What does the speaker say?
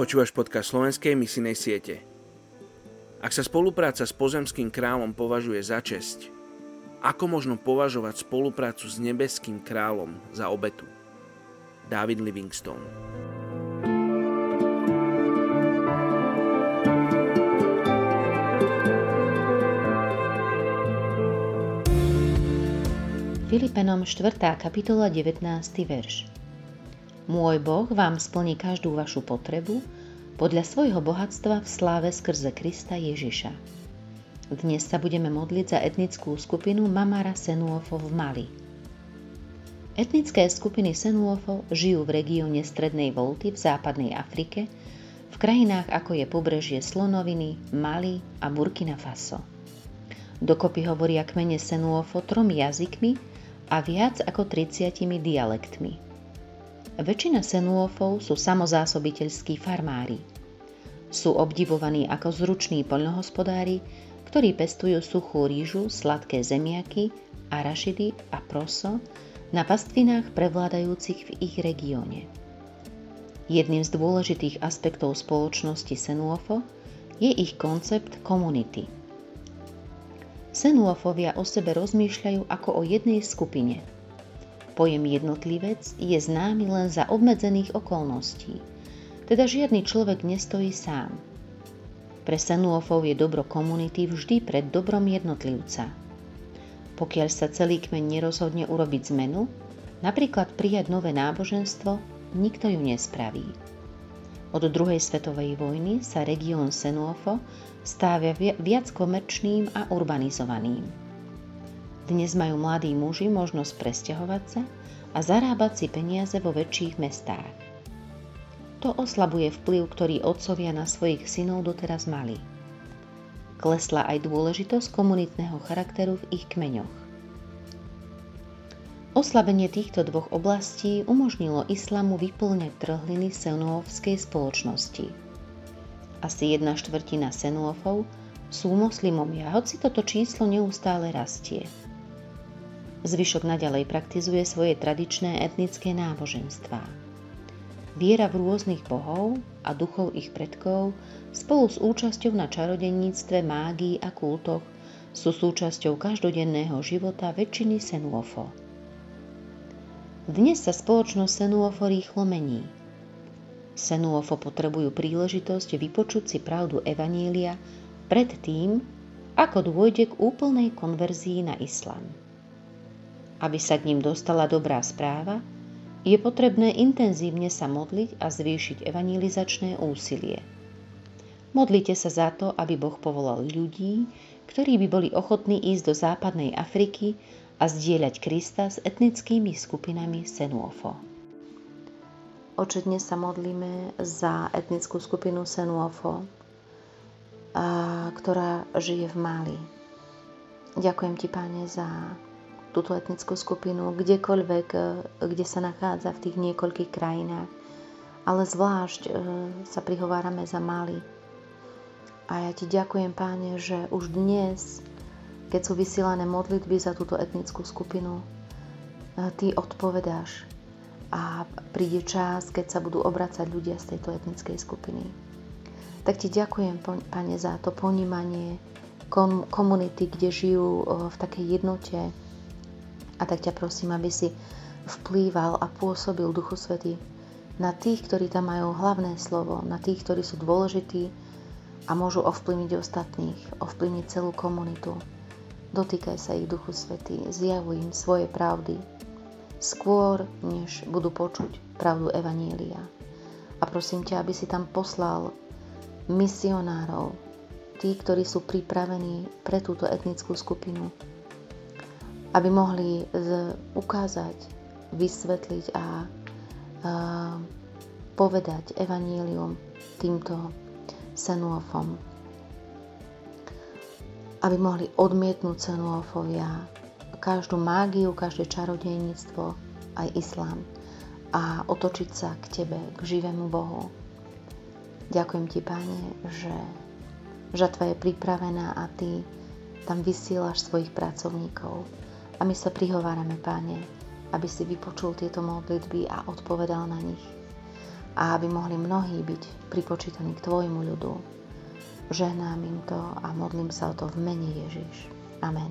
Počúvaš podcast slovenskej misijnej siete. Ak sa spolupráca s pozemským kráľom považuje za česť, ako možno považovať spoluprácu s nebeským kráľom za obetu? David Livingstone Filipenom 4. kapitola 19. verš môj Boh vám splní každú vašu potrebu podľa svojho bohatstva v sláve skrze Krista Ježiša. Dnes sa budeme modliť za etnickú skupinu Mamara Senuofo v Mali. Etnické skupiny Senuofo žijú v regióne Strednej Volty v západnej Afrike, v krajinách ako je pobrežie Slonoviny, Mali a Burkina Faso. Dokopy hovoria kmene Senuofo tromi jazykmi a viac ako 30 dialektmi. Väčšina senúofov sú samozásobiteľskí farmári. Sú obdivovaní ako zruční poľnohospodári, ktorí pestujú suchú rýžu, sladké zemiaky, arašidy a proso na pastvinách prevládajúcich v ich regióne. Jedným z dôležitých aspektov spoločnosti Senuofo je ich koncept komunity. Senuofovia o sebe rozmýšľajú ako o jednej skupine – Pojem jednotlivec je známy len za obmedzených okolností, teda žiadny človek nestojí sám. Pre Senuofov je dobro komunity vždy pred dobrom jednotlivca. Pokiaľ sa celý kmeň nerozhodne urobiť zmenu, napríklad prijať nové náboženstvo, nikto ju nespraví. Od druhej svetovej vojny sa región Senuofo stávia viac komerčným a urbanizovaným. Dnes majú mladí muži možnosť presťahovať sa a zarábať si peniaze vo väčších mestách. To oslabuje vplyv, ktorý otcovia na svojich synov doteraz mali. Klesla aj dôležitosť komunitného charakteru v ich kmeňoch. Oslabenie týchto dvoch oblastí umožnilo islamu vyplňať trhliny senuovskej spoločnosti. Asi jedna štvrtina senuofov sú moslimovia, hoci toto číslo neustále rastie. Zvyšok naďalej praktizuje svoje tradičné etnické náboženstvá. Viera v rôznych bohov a duchov ich predkov spolu s účasťou na čarodeníctve, mágii a kultoch sú súčasťou každodenného života väčšiny Senuofo. Dnes sa spoločnosť Senuofo rýchlo mení. Senuofo potrebujú príležitosť vypočuť si pravdu Evanília pred tým, ako dôjde k úplnej konverzii na islám. Aby sa k ním dostala dobrá správa, je potrebné intenzívne sa modliť a zvýšiť evangelizačné úsilie. Modlite sa za to, aby Boh povolal ľudí, ktorí by boli ochotní ísť do západnej Afriky a zdieľať Krista s etnickými skupinami Senuofo. Oče, dnes sa modlíme za etnickú skupinu Senuofo, ktorá žije v Mali. Ďakujem ti, Pane, za túto etnickú skupinu kdekoľvek, e, kde sa nachádza v tých niekoľkých krajinách. Ale zvlášť e, sa prihovárame za Mali. A ja ti ďakujem, páne, že už dnes, keď sú vysielané modlitby za túto etnickú skupinu, e, ty odpovedáš a príde čas, keď sa budú obracať ľudia z tejto etnickej skupiny. Tak ti ďakujem, pane, za to ponímanie komunity, kde žijú v takej jednote, a tak ťa prosím, aby si vplýval a pôsobil Duchu Svety na tých, ktorí tam majú hlavné slovo, na tých, ktorí sú dôležití a môžu ovplyvniť ostatných, ovplyvniť celú komunitu. Dotýkaj sa ich Duchu Svety, zjavuj im svoje pravdy, skôr, než budú počuť pravdu Evanília. A prosím ťa, aby si tam poslal misionárov, tí, ktorí sú pripravení pre túto etnickú skupinu, aby mohli ukázať, vysvetliť a povedať evanílium týmto senuofom. Aby mohli odmietnúť senuofovia každú mágiu, každé čarodejníctvo, aj islám a otočiť sa k Tebe, k živému Bohu. Ďakujem Ti, Pane, že žatva je pripravená a Ty tam vysielaš svojich pracovníkov a my sa prihovárame, Páne, aby si vypočul tieto modlitby a odpovedal na nich. a aby mohli mnohí byť pripočítaní k Tvojmu ľudu. Žehnám im to a modlím sa o to v mene Ježiš. Amen.